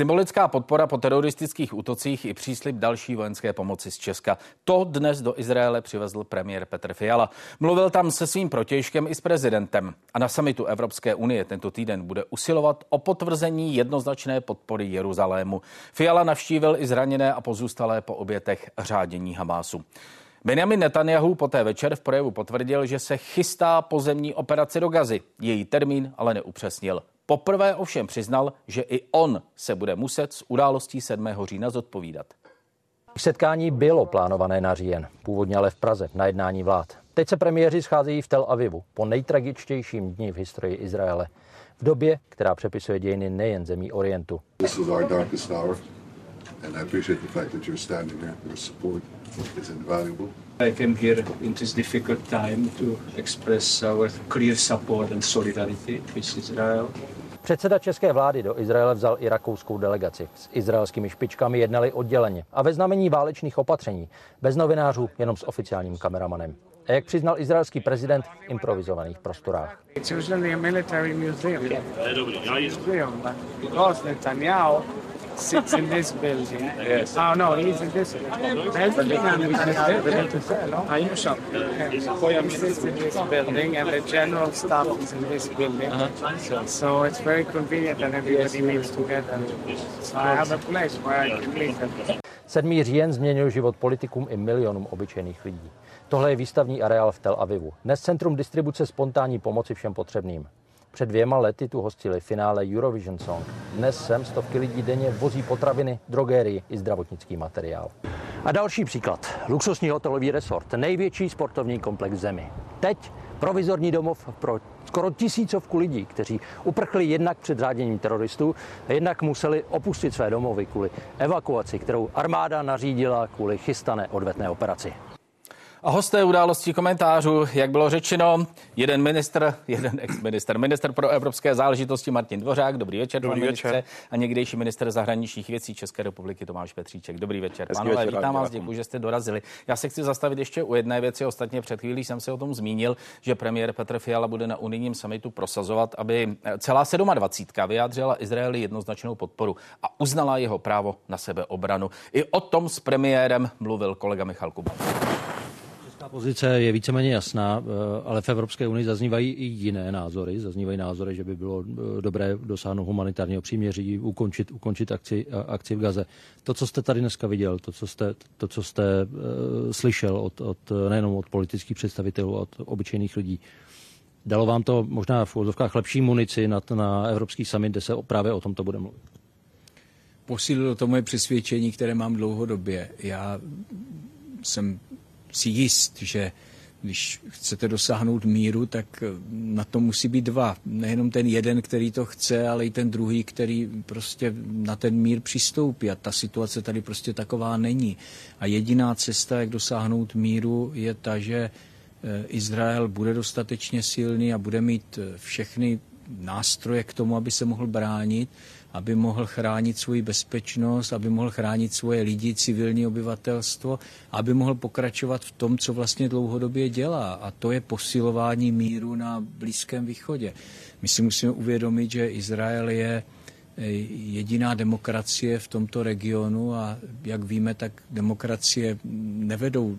Symbolická podpora po teroristických útocích i příslip další vojenské pomoci z Česka. To dnes do Izraele přivezl premiér Petr Fiala. Mluvil tam se svým protějškem i s prezidentem. A na samitu Evropské unie tento týden bude usilovat o potvrzení jednoznačné podpory Jeruzalému. Fiala navštívil i zraněné a pozůstalé po obětech řádění Hamásu. Benjamin Netanyahu poté večer v projevu potvrdil, že se chystá pozemní operace do Gazy. Její termín ale neupřesnil. Poprvé ovšem přiznal, že i on se bude muset z událostí 7. října zodpovídat. Setkání bylo plánované na říjen, původně ale v Praze, na jednání vlád. Teď se premiéři scházejí v Tel Avivu po nejtragičtějším dní v historii Izraele. V době, která přepisuje dějiny nejen zemí Orientu. This is our darkest hour, and I appreciate the fact that you're standing here. Your support is invaluable. I came here in this difficult time to express our clear support and solidarity with Israel. Předseda české vlády do Izraele vzal i rakouskou delegaci. S izraelskými špičkami jednali odděleně a ve znamení válečných opatření. Bez novinářů, jenom s oficiálním kameramanem. A jak přiznal izraelský prezident v improvizovaných prostorách. Sits in this building. Yes. Oh no, he's in this building. He sits in this building and the general staff is in this building. Uh-huh. So it's very convenient that everybody meets together. So I have a place where I can meet them. Sedmý říjen změnil život politikům i milionům obyčejných lidí. Tohle je výstavní areál v Tel Avivu. Dnes centrum distribuce spontánní pomoci všem potřebným. Před dvěma lety tu hostili finále Eurovision Song. Dnes sem stovky lidí denně vozí potraviny, drogérii i zdravotnický materiál. A další příklad. Luxusní hotelový resort, největší sportovní komplex v zemi. Teď provizorní domov pro skoro tisícovku lidí, kteří uprchli jednak před řáděním teroristů a jednak museli opustit své domovy kvůli evakuaci, kterou armáda nařídila kvůli chystané odvetné operaci. A hosté událostí komentářů, jak bylo řečeno, jeden minister, jeden ex-minister, minister pro evropské záležitosti Martin Dvořák, dobrý večer, dobrý večer. a někdejší minister zahraničních věcí České republiky Tomáš Petříček. Dobrý večer. Hezký Pánové, večer, vítám vás, děkuji, že jste dorazili. Já se chci zastavit ještě u jedné věci, ostatně před chvílí jsem se o tom zmínil, že premiér Petr Fiala bude na unijním samitu prosazovat, aby celá 27. vyjádřila Izraeli jednoznačnou podporu a uznala jeho právo na sebeobranu. I o tom s premiérem mluvil kolega Michal Kuba. Ta pozice je víceméně jasná, eh, ale v Evropské unii zaznívají i jiné názory. Zaznívají názory, že by bylo eh, dobré dosáhnout humanitárního příměří, ukončit, ukončit akci, akci v Gaze. To, co jste tady dneska viděl, to, co jste, to, co jste uh, slyšel od, od, nejenom od politických představitelů, od obyčejných lidí, dalo vám to možná v úzovkách lepší munici na, na Evropský summit, kde se právě o tomto bude mluvit? Posílilo to moje přesvědčení, které mám dlouhodobě. Já jsem si jist, že když chcete dosáhnout míru, tak na to musí být dva. Nejenom ten jeden, který to chce, ale i ten druhý, který prostě na ten mír přistoupí. A ta situace tady prostě taková není. A jediná cesta, jak dosáhnout míru, je ta, že eh, Izrael bude dostatečně silný a bude mít eh, všechny nástroje k tomu, aby se mohl bránit aby mohl chránit svoji bezpečnost, aby mohl chránit svoje lidi, civilní obyvatelstvo, aby mohl pokračovat v tom, co vlastně dlouhodobě dělá. A to je posilování míru na Blízkém východě. My si musíme uvědomit, že Izrael je eh, jediná demokracie v tomto regionu a jak víme, tak demokracie nevedou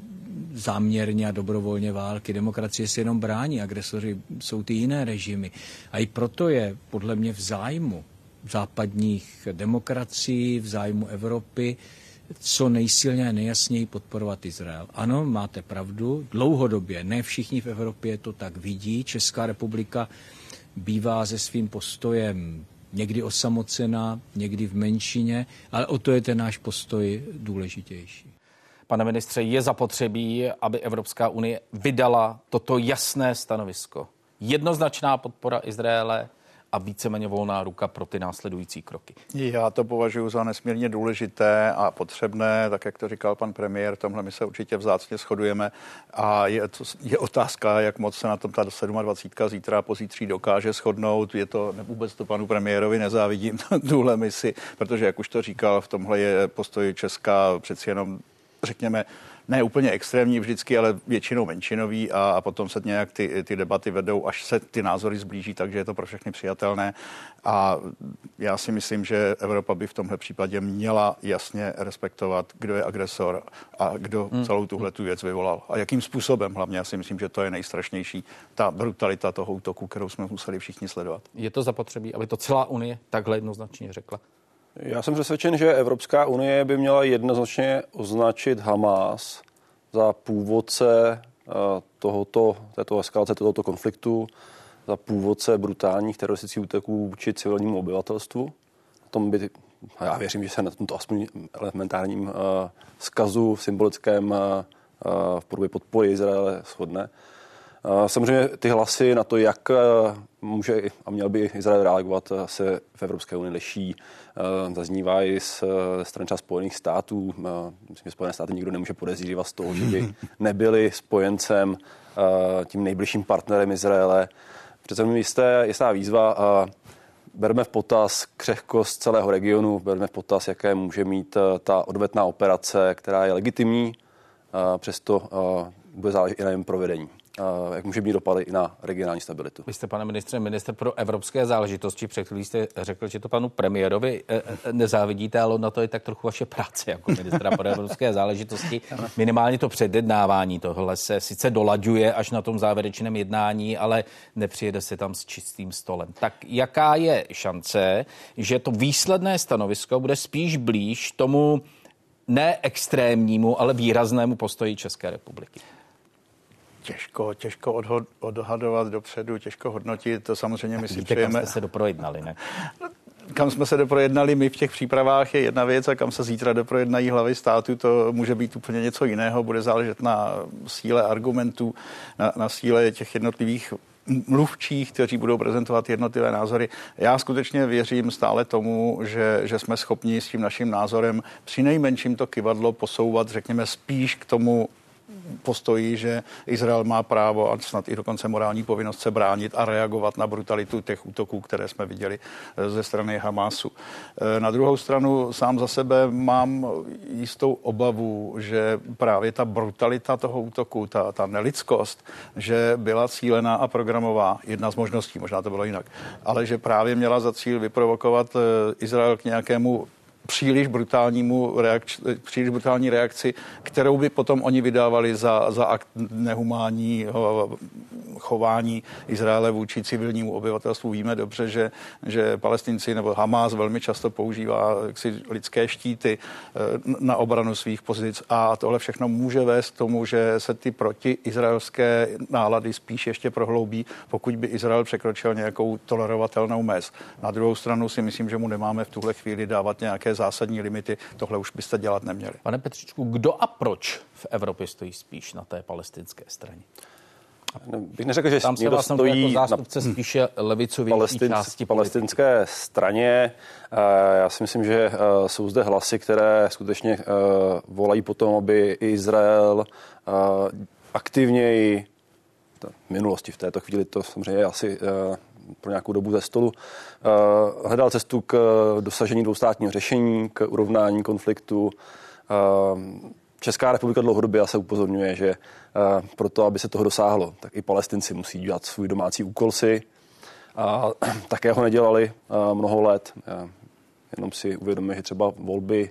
záměrně a dobrovolně války. Demokracie se jenom brání, agresoři jsou ty jiné režimy. A i proto je podle mě v zájmu západních demokracií, v zájmu Evropy, co nejsilněji a nejjasněji podporovat Izrael. Ano, máte pravdu, dlouhodobě, ne všichni v Evropě to tak vidí. Česká republika bývá se svým postojem někdy osamocená, někdy v menšině, ale o to je ten náš postoj důležitější. Pane ministře, je zapotřebí, aby Evropská unie vydala toto jasné stanovisko. Jednoznačná podpora Izraele, a víceméně volná ruka pro ty následující kroky. Já to považuji za nesmírně důležité a potřebné, tak jak to říkal pan premiér, tomhle my se určitě vzácně shodujeme a je, to, je otázka, jak moc se na tom ta 27. zítra a pozítří dokáže shodnout. Je to, vůbec to panu premiérovi nezávidím, tuhle misi, protože jak už to říkal, v tomhle je postoj Česka přeci jenom řekněme, ne úplně extrémní vždycky, ale většinou menšinový a, a potom se nějak ty, ty debaty vedou, až se ty názory zblíží, takže je to pro všechny přijatelné. A já si myslím, že Evropa by v tomhle případě měla jasně respektovat, kdo je agresor a kdo hmm. celou tuhle tu věc vyvolal. A jakým způsobem hlavně, já si myslím, že to je nejstrašnější, ta brutalita toho útoku, kterou jsme museli všichni sledovat. Je to zapotřebí, aby to celá Unie takhle jednoznačně řekla? Já jsem přesvědčen, že Evropská unie by měla jednoznačně označit Hamas za původce eh, tohoto, této eskalace, tohoto konfliktu, za původce brutálních teroristických útoků vůči civilnímu obyvatelstvu. Tom by, já věřím, že se na tomto aspoň elementárním uh, skazu symbolickém uh, v podobě podpory Izraele shodne. Samozřejmě ty hlasy na to, jak může a měl by Izrael reagovat, e, se v Evropské unii liší. E, zaznívá i z strany třeba Spojených států. Myslím, že Spojené státy nikdo nemůže podezřívat z toho, že by nebyli spojencem, tím nejbližším partnerem Izraele. Přece jisté, jistá výzva. Berme v potaz křehkost celého regionu, berme v potaz, jaké může mít ta odvetná operace, která je legitimní, přesto bude záležet i na jejím provedení jak může mít dopady i na regionální stabilitu. Vy jste, pane ministře, minister pro evropské záležitosti. Před chvílí jste řekl, že to panu premiérovi e, e, nezávidíte, ale na to je tak trochu vaše práce jako ministra pro evropské záležitosti. Minimálně to předjednávání tohle se sice dolaďuje až na tom závěrečném jednání, ale nepřijede se tam s čistým stolem. Tak jaká je šance, že to výsledné stanovisko bude spíš blíž tomu ne extrémnímu, ale výraznému postoji České republiky? Těžko, těžko odhod, odhadovat dopředu, těžko hodnotit, to samozřejmě my si Víte, přejeme. Kam jste se doprojednali, ne? kam jsme se doprojednali my v těch přípravách je jedna věc a kam se zítra doprojednají hlavy státu, to může být úplně něco jiného, bude záležet na síle argumentů, na, na síle těch jednotlivých mluvčích, kteří budou prezentovat jednotlivé názory. Já skutečně věřím stále tomu, že, že jsme schopni s tím naším názorem při nejmenším to kivadlo posouvat, řekněme, spíš k tomu postoji, že Izrael má právo a snad i dokonce morální povinnost se bránit a reagovat na brutalitu těch útoků, které jsme viděli eh, ze strany Hamásu. Eh, na druhou stranu sám za sebe mám jistou obavu, že právě ta brutalita toho útoku, ta, ta nelidskost, že byla cílená a programová, jedna z možností, možná to bylo jinak, ale že právě měla za cíl vyprovokovat eh, Izrael k nějakému příliš brutálnímu reakci, příliš brutální reakci, kterou by potom oni vydávali za, za akt nehumání chování Izraele vůči civilnímu obyvatelstvu. Víme dobře, že, že palestinci nebo Hamas velmi často používá jaksi, lidské štíty eh, na obranu svých pozic a tohle všechno může vést k tomu, že se ty protiizraelské nálady spíš ještě prohloubí, pokud by Izrael překročil nějakou tolerovatelnou mez. Na druhou stranu si myslím, že mu nemáme v tuhle chvíli dávat nějaké zásadní limity. Tohle už byste dělat neměli. Pane Petřičku, kdo a proč v Evropě stojí spíš na té palestinské straně? Bych neřekl, že Tam někdo stojí jako zástupce na spíše levicově palestin, části palestinské straně. Eh, já si myslím, že eh, jsou zde hlasy, které skutečně eh, volají potom, aby Izrael aktivněji v minulosti v této chvíli to samozřejmě asi pro nějakou dobu ze stolu, hledal cestu k dosažení dvoustátního řešení, k urovnání konfliktu. Česká republika dlouhodobě se upozorňuje, že pro to, aby se toho dosáhlo, tak i palestinci musí dělat svůj domácí úkol si. A také ho nedělali mnoho let. Jenom si uvědomíme, že třeba volby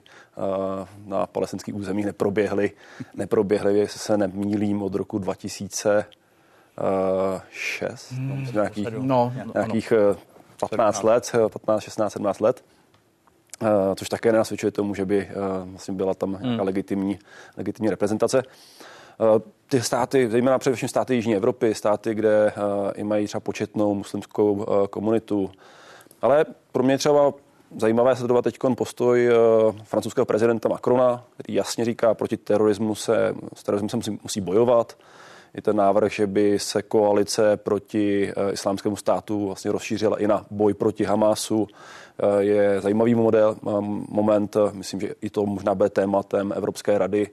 na palestinských územích neproběhly, neproběhly, jestli se nemýlím, od roku 2000 6, hmm, nějakých, no, nějakých no. 15 let, 15, 16, 17 let. Uh, což také nenasvědčuje tomu, že by uh, vlastně byla tam hmm. legitimní, legitimní reprezentace. Uh, ty státy, zejména především státy Jižní Evropy, státy, kde uh, i mají třeba početnou muslimskou uh, komunitu. Ale pro mě třeba zajímavé sledovat teď postoj uh, francouzského prezidenta Macrona, který jasně říká, proti terorismu se, s terorismem se musí, musí bojovat i ten návrh, že by se koalice proti eh, islámskému státu vlastně rozšířila i na boj proti Hamásu, eh, je zajímavý model, moment. Myslím, že i to možná bude tématem Evropské rady.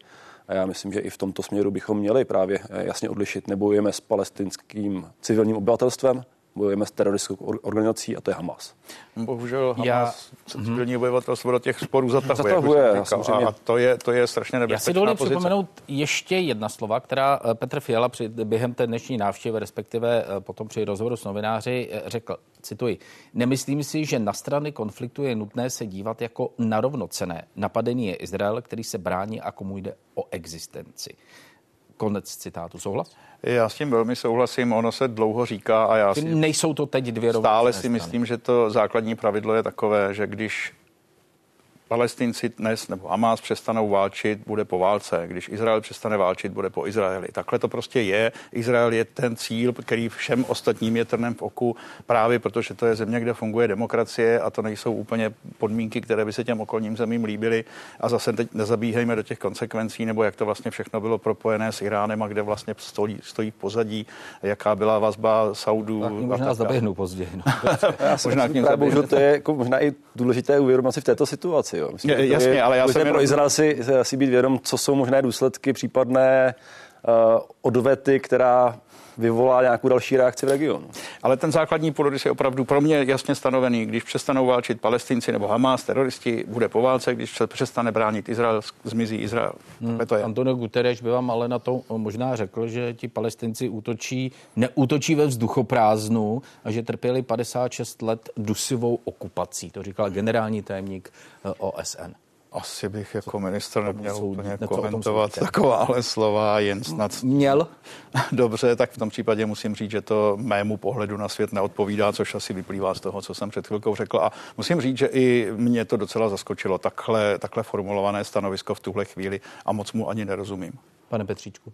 A já myslím, že i v tomto směru bychom měli právě eh, jasně odlišit. Nebojujeme s palestinským civilním obyvatelstvem, bojujeme s teroristickou organizací a to je Hamas. Bohužel Hamas Já... civilní mm-hmm. obyvatelstvo do těch sporů zatahuje. zatahuje jak říkal, a to je, to je strašně nebezpečná Já si dovolím připomenout ještě jedna slova, která eh, Petr Fiala při, během té dnešní návštěvy, respektive eh, potom při rozhovoru s novináři eh, řekl, cituji, nemyslím si, že na strany konfliktu je nutné se dívat jako na rovnocené. Napadení je Izrael, který se brání a komu jde o existenci. Konec citátu. Souhlas? Já s tím velmi souhlasím, ono se dlouho říká a já si... Nejsou to teď dvě Stále si strany. myslím, že to základní pravidlo je takové, že když Palestinci dnes nebo Hamas přestanou válčit, bude po válce. Když Izrael přestane válčit, bude po Izraeli. Takhle to prostě je. Izrael je ten cíl, který všem ostatním je trnem v oku, právě protože to je země, kde funguje demokracie a to nejsou úplně podmínky, které by se těm okolním zemím líbily. A zase teď nezabíhejme do těch konsekvencí, nebo jak to vlastně všechno bylo propojené s Iránem a kde vlastně stojí, stojí v pozadí, jaká byla vazba Saudů. Tak možná zaběhnu později. No. možná k ním to je jako možná i důležité uvědomit si v této situaci Jo. Myslím, je, jasně, je, ale já jsem pro jenom... Izrael si, si být vědom, co jsou možné důsledky případné uh, odvety, která vyvolá nějakou další reakci v regionu. Ale ten základní půdorys je opravdu pro mě jasně stanovený. Když přestanou válčit palestinci nebo Hamas, teroristi, bude po válce, když se přestane bránit Izrael, zmizí Izrael. Hmm. To je. Antonio Guterres by vám ale na to možná řekl, že ti palestinci útočí, neútočí ve vzduchoprázdnu a že trpěli 56 let dusivou okupací. To říkal generální tajemník eh, OSN. Asi bych jako minister neměl úplně komentovat takováhle slova, jen snad... Měl? Dobře, tak v tom případě musím říct, že to mému pohledu na svět neodpovídá, což asi vyplývá z toho, co jsem před chvilkou řekl. A musím říct, že i mě to docela zaskočilo, takhle, takhle formulované stanovisko v tuhle chvíli a moc mu ani nerozumím. Pane Petříčku.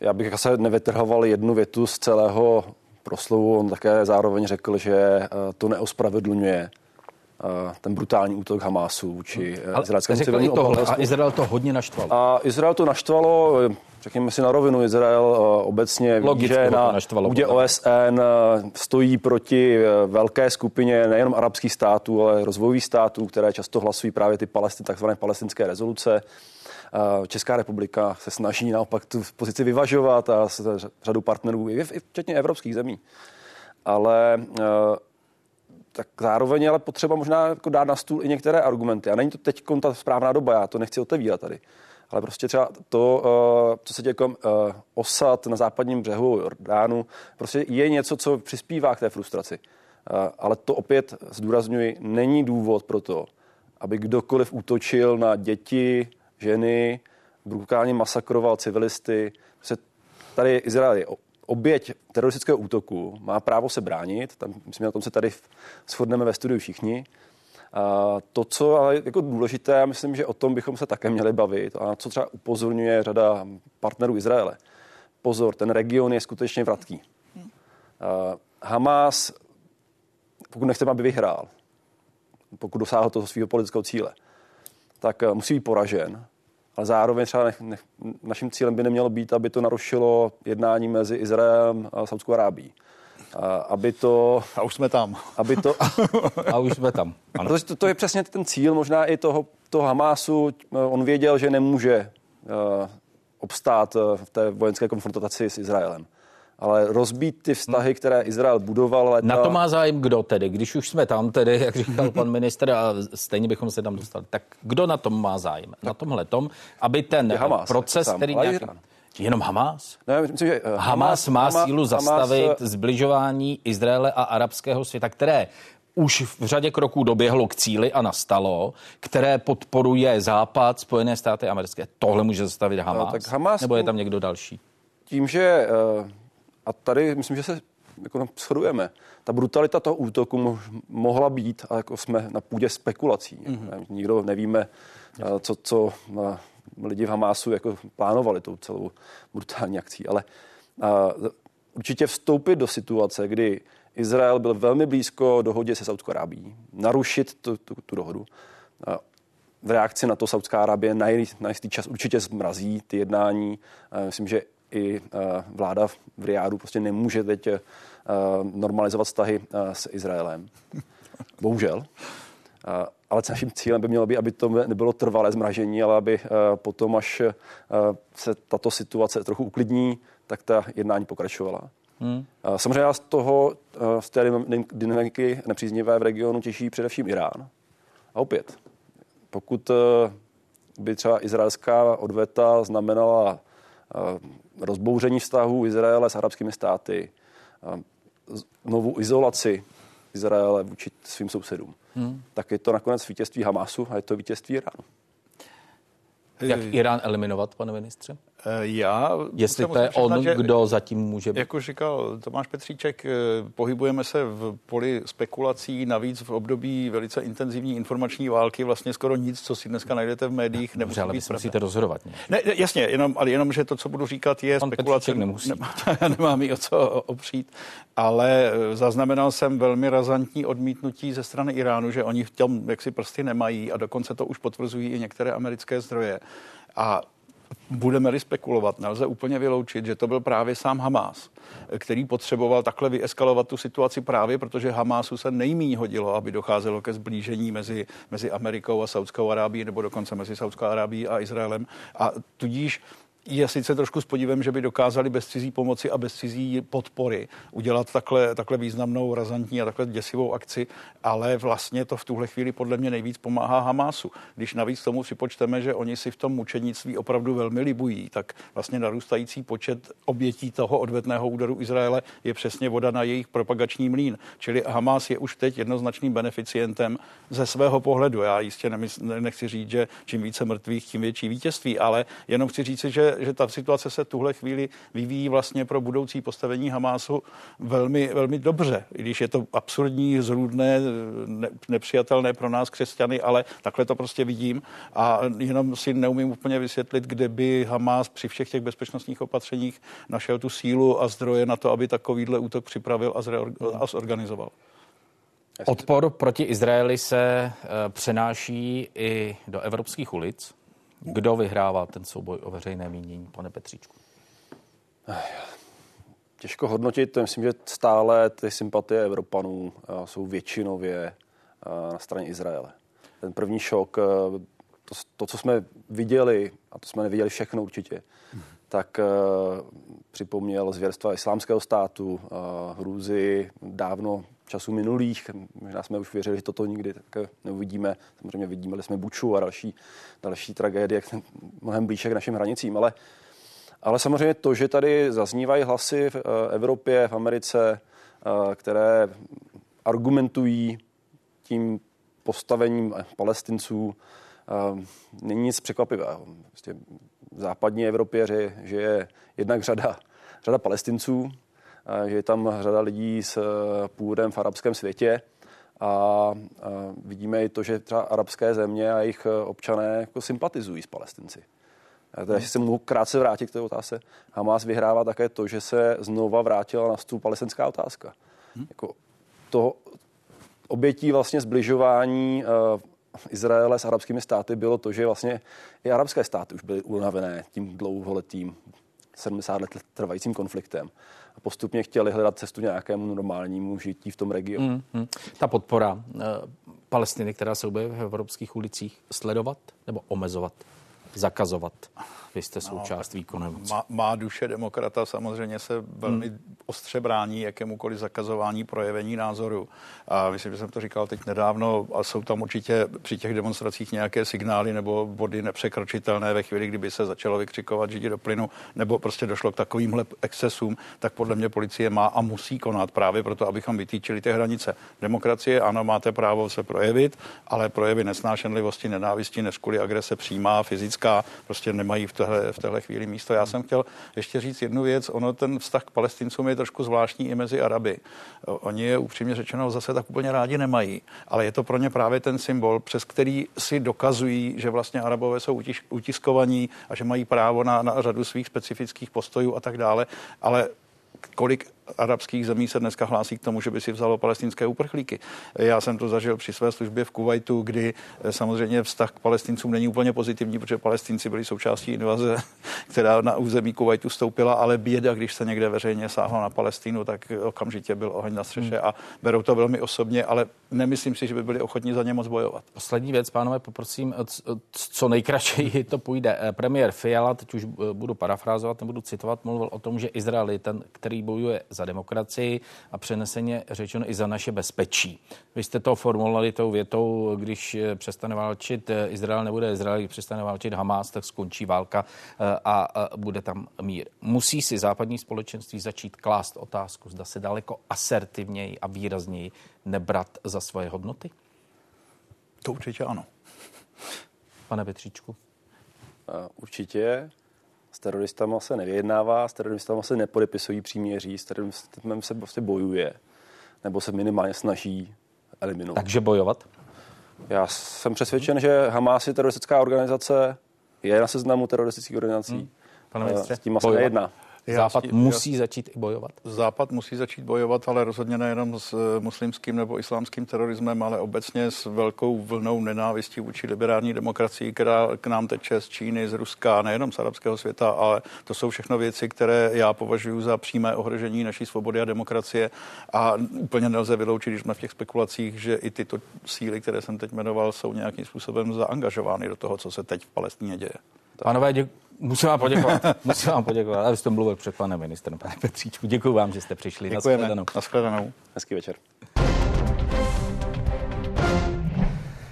Já bych asi nevytrhoval jednu větu z celého proslovu. On také zároveň řekl, že eh, to neospravedlňuje ten brutální útok Hamásu vůči eh, izraelskému civilnímu tohle, A Izrael to hodně naštvalo. A Izrael to naštvalo, řekněme si na rovinu, Izrael eh, obecně Logicky ví, že na půdě OSN eh, stojí proti velké skupině nejenom arabských států, ale rozvojových států, které často hlasují právě ty palestin, takzvané palestinské rezoluce. Česká republika se snaží naopak tu pozici vyvažovat a s řadu partnerů, včetně evropských zemí. Ale tak zároveň ale potřeba možná jako dát na stůl i některé argumenty. A není to teď ta správná doba, já to nechci otevírat tady. Ale prostě třeba to, eh, co se děje jako osad na západním břehu Jordánu, prostě je něco, co přispívá k té frustraci. Eh, ale to opět zdůrazňuji, není důvod pro to, aby kdokoliv útočil na děti, ženy, brutálně masakroval civilisty. Prostě tady Izrael je oběť teroristického útoku má právo se bránit, tam, myslím, na tom se tady shodneme ve studiu všichni. A to, co ale jako důležité, myslím, že o tom bychom se také měli bavit a co třeba upozorňuje řada partnerů Izraele. Pozor, ten region je skutečně vratký. Hamas, pokud nechceme, aby vyhrál, pokud dosáhl toho svého politického cíle, tak musí být poražen ale zároveň třeba nech, nech, naším cílem by nemělo být, aby to narušilo jednání mezi Izraelem a Saudskou Arábí. A, aby to... A už jsme tam. Aby to... a už jsme tam. Ano. To, to je přesně ten cíl možná i toho, toho Hamásu. On věděl, že nemůže uh, obstát uh, v té vojenské konfrontaci s Izraelem ale rozbít ty vztahy, které Izrael budoval. Leta... Na to má zájem kdo tedy? Když už jsme tam tedy, jak říkal pan minister, a stejně bychom se tam dostali, tak kdo na tom má zájem? Na tomhle tom, aby ten Hamas, proces, sám, který nějaký... Jenom Hamas? Ne, myslím, že uh, Hamas, Hamas má Hamas, sílu zastavit Hamas, zbližování Izraele a arabského světa, které už v řadě kroků doběhlo k cíli a nastalo, které podporuje Západ, Spojené státy americké. Tohle může zastavit Hamas? No, tak Hamas nebo je tam někdo další? Tím, že uh, a tady myslím, že se jako shodujeme. Ta brutalita toho útoku mohla být, a jako jsme na půdě spekulací. Mm-hmm. Nikdo nevíme, co, co lidi v Hamásu jako plánovali tou celou brutální akcí. Ale a, určitě vstoupit do situace, kdy Izrael byl velmi blízko dohodě se Saudskou Arábí, narušit tu, tu, tu dohodu. A v reakci na to Saudská Arábie na jistý čas určitě zmrazí ty jednání. A myslím, že i eh, vláda v Riádu prostě nemůže teď eh, normalizovat vztahy eh, s Izraelem. Bohužel. Ale naším cílem by mělo být, aby to nebylo trvalé zmražení, ale aby potom, až se tato situace trochu uklidní, tak ta jednání pokračovala. Hmm. Samozřejmě z toho, z té dynamiky nepříznivé v regionu těší především Irán. A opět, pokud by třeba izraelská odveta znamenala rozbouření vztahů Izraele s arabskými státy, novou izolaci Izraele vůči svým sousedům, hmm. tak je to nakonec vítězství Hamásu a je to vítězství Iránu. Jak Irán eliminovat, pane ministře? Eh, já Jestli to je on, že, kdo zatím může být. Jako říkal Tomáš Petříček, eh, pohybujeme se v poli spekulací, navíc v období velice intenzivní informační války, vlastně skoro nic, co si dneska najdete v médiích, nemusí Dobře, ale být musíte rozhodovat. Ne, jasně, jenom, ale jenom, že to, co budu říkat, je Pan spekulace. nemusí. Nemá, nemám jí o co opřít, ale eh, zaznamenal jsem velmi razantní odmítnutí ze strany Iránu, že oni v tom jaksi prsty nemají a dokonce to už potvrzují i některé americké zdroje. A budeme-li spekulovat, nelze úplně vyloučit, že to byl právě sám Hamás, který potřeboval takhle vyeskalovat tu situaci právě, protože Hamásu se nejméně hodilo, aby docházelo ke zblížení mezi, mezi Amerikou a Saudskou Arábií, nebo dokonce mezi Saudskou Arábií a Izraelem. A tudíž je sice trošku s podívem, že by dokázali bez cizí pomoci a bez cizí podpory udělat takhle, takhle významnou, razantní a takhle děsivou akci, ale vlastně to v tuhle chvíli podle mě nejvíc pomáhá Hamásu. Když navíc tomu připočteme, že oni si v tom mučenictví opravdu velmi libují, tak vlastně narůstající počet obětí toho odvetného úderu Izraele je přesně voda na jejich propagační mlín. Čili Hamás je už teď jednoznačným beneficientem ze svého pohledu. Já jistě nemysl, nechci říct, že čím více mrtvých, tím větší vítězství, ale jenom chci říct, že že, ta situace se tuhle chvíli vyvíjí vlastně pro budoucí postavení Hamásu velmi, velmi dobře, i když je to absurdní, zrůdné, ne, nepřijatelné pro nás křesťany, ale takhle to prostě vidím a jenom si neumím úplně vysvětlit, kde by Hamás při všech těch bezpečnostních opatřeních našel tu sílu a zdroje na to, aby takovýhle útok připravil a, zreor- a zorganizoval. Odpor proti Izraeli se eh, přenáší i do evropských ulic. Kdo vyhrává ten souboj o veřejné mínění, pane Petříčku? Těžko hodnotit, myslím, že stále ty sympatie Evropanů eh, jsou většinově eh, na straně Izraele. Ten první šok, eh, to, to co jsme viděli, a to jsme neviděli všechno určitě, tak připomněl zvěrstva islámského státu, Hrůzy dávno časů minulých. Možná jsme už věřili, že toto nikdy tak neuvidíme. Samozřejmě vidíme, jsme Buču a další, další tragédie mnohem blíže k našim hranicím, ale ale samozřejmě to, že tady zaznívají hlasy v eh, Evropě, v Americe, eh, které argumentují tím postavením palestinců, eh, není nic překvapivého. Prostě v západní Evropě že je jednak řada, řada palestinců, že je tam řada lidí s eh, původem v arabském světě a vidíme i to, že třeba arabské země a jejich eh, občané jako sympatizují s palestinci. A teda, se mohu krátce vrátit k té otázce, Hamas vyhrává také to, že se znova vrátila na stůl palestinská otázka. Hmm. Jako to obětí vlastně zbližování uh, Izraele s arabskými státy bylo to, že vlastně i arabské státy už byly unavené tím dlouholetým 70 let trvajícím konfliktem postupně chtěli hledat cestu nějakému normálnímu žití v tom regionu. Mm, hmm Ta podpora uh, Palestiny, která se objevuje v evropských ulicích, sledovat nebo omezovat, zakazovat? Vy jste no, součást no, výkonné moci. Má, má duše demokrata samozřejmě se velmi hmm. Ostře brání jakémukoliv zakazování projevení názoru. A myslím, že jsem to říkal teď nedávno a jsou tam určitě při těch demonstracích nějaké signály nebo body nepřekročitelné ve chvíli, kdyby se začalo vykřikovat židi do plynu nebo prostě došlo k takovýmhle excesům, tak podle mě policie má a musí konat právě proto, abychom vytýčili ty hranice. Demokracie, ano, máte právo se projevit, ale projevy nesnášenlivosti, nenávisti, neskuli agrese přímá, fyzická, prostě nemají v téhle, v téhle chvíli místo. Já jsem chtěl ještě říct jednu věc. Ono ten vztah k palestincům je trošku zvláštní i mezi Araby. Oni je upřímně řečeno zase tak úplně rádi nemají, ale je to pro ně právě ten symbol, přes který si dokazují, že vlastně Arabové jsou utiskovaní a že mají právo na, na řadu svých specifických postojů a tak dále. Ale kolik arabských zemí se dneska hlásí k tomu, že by si vzalo palestinské uprchlíky. Já jsem to zažil při své službě v Kuwaitu, kdy eh, samozřejmě vztah k palestincům není úplně pozitivní, protože palestinci byli součástí invaze, která na území Kuwaitu stoupila, ale běda, když se někde veřejně sáhlo na Palestínu, tak okamžitě byl oheň na střeše hmm. a berou to velmi osobně, ale nemyslím si, že by byli ochotní za ně moc bojovat. Poslední věc, pánové, poprosím, co nejkratší to půjde. Eh, premiér Fiala, teď už eh, budu parafrázovat, nebudu citovat, mluvil o tom, že Izrael je ten, který bojuje za za demokracii a přeneseně řečeno i za naše bezpečí. Vy jste to formulovali tou větou, když přestane válčit Izrael, nebude Izrael, když přestane válčit Hamas, tak skončí válka a bude tam mír. Musí si západní společenství začít klást otázku, zda se daleko asertivněji a výrazněji nebrat za svoje hodnoty? To určitě ano. Pane Petříčku? Určitě. S teroristama se nevyjednává, s teroristama se nepodepisují příměří, s teroristem se prostě bojuje, nebo se minimálně snaží eliminovat. Takže bojovat? Já jsem přesvědčen, že Hamas je teroristická organizace, je na seznamu teroristických organizací. Hmm. Pane ministře, s tím asi nejedná. Západ já, musí já, začít i bojovat? Západ musí začít bojovat, ale rozhodně nejenom s eh, muslimským nebo islámským terorismem, ale obecně s velkou vlnou nenávistí vůči liberální demokracii, která k nám teče z Číny, z Ruska, nejenom z arabského světa, ale to jsou všechno věci, které já považuji za přímé ohrožení naší svobody a demokracie a úplně nelze vyloučit, když jsme v těch spekulacích, že i tyto síly, které jsem teď jmenoval, jsou nějakým způsobem zaangažovány do toho, co se teď v Palestině děje. Pánové, děkuji. Musím vám poděkovat. Musím vám poděkovat. Ale jste mluvil před panem ministrem, pane Petříčku. Děkuji vám, že jste přišli. Děkujeme. Naschledanou. Hezký večer.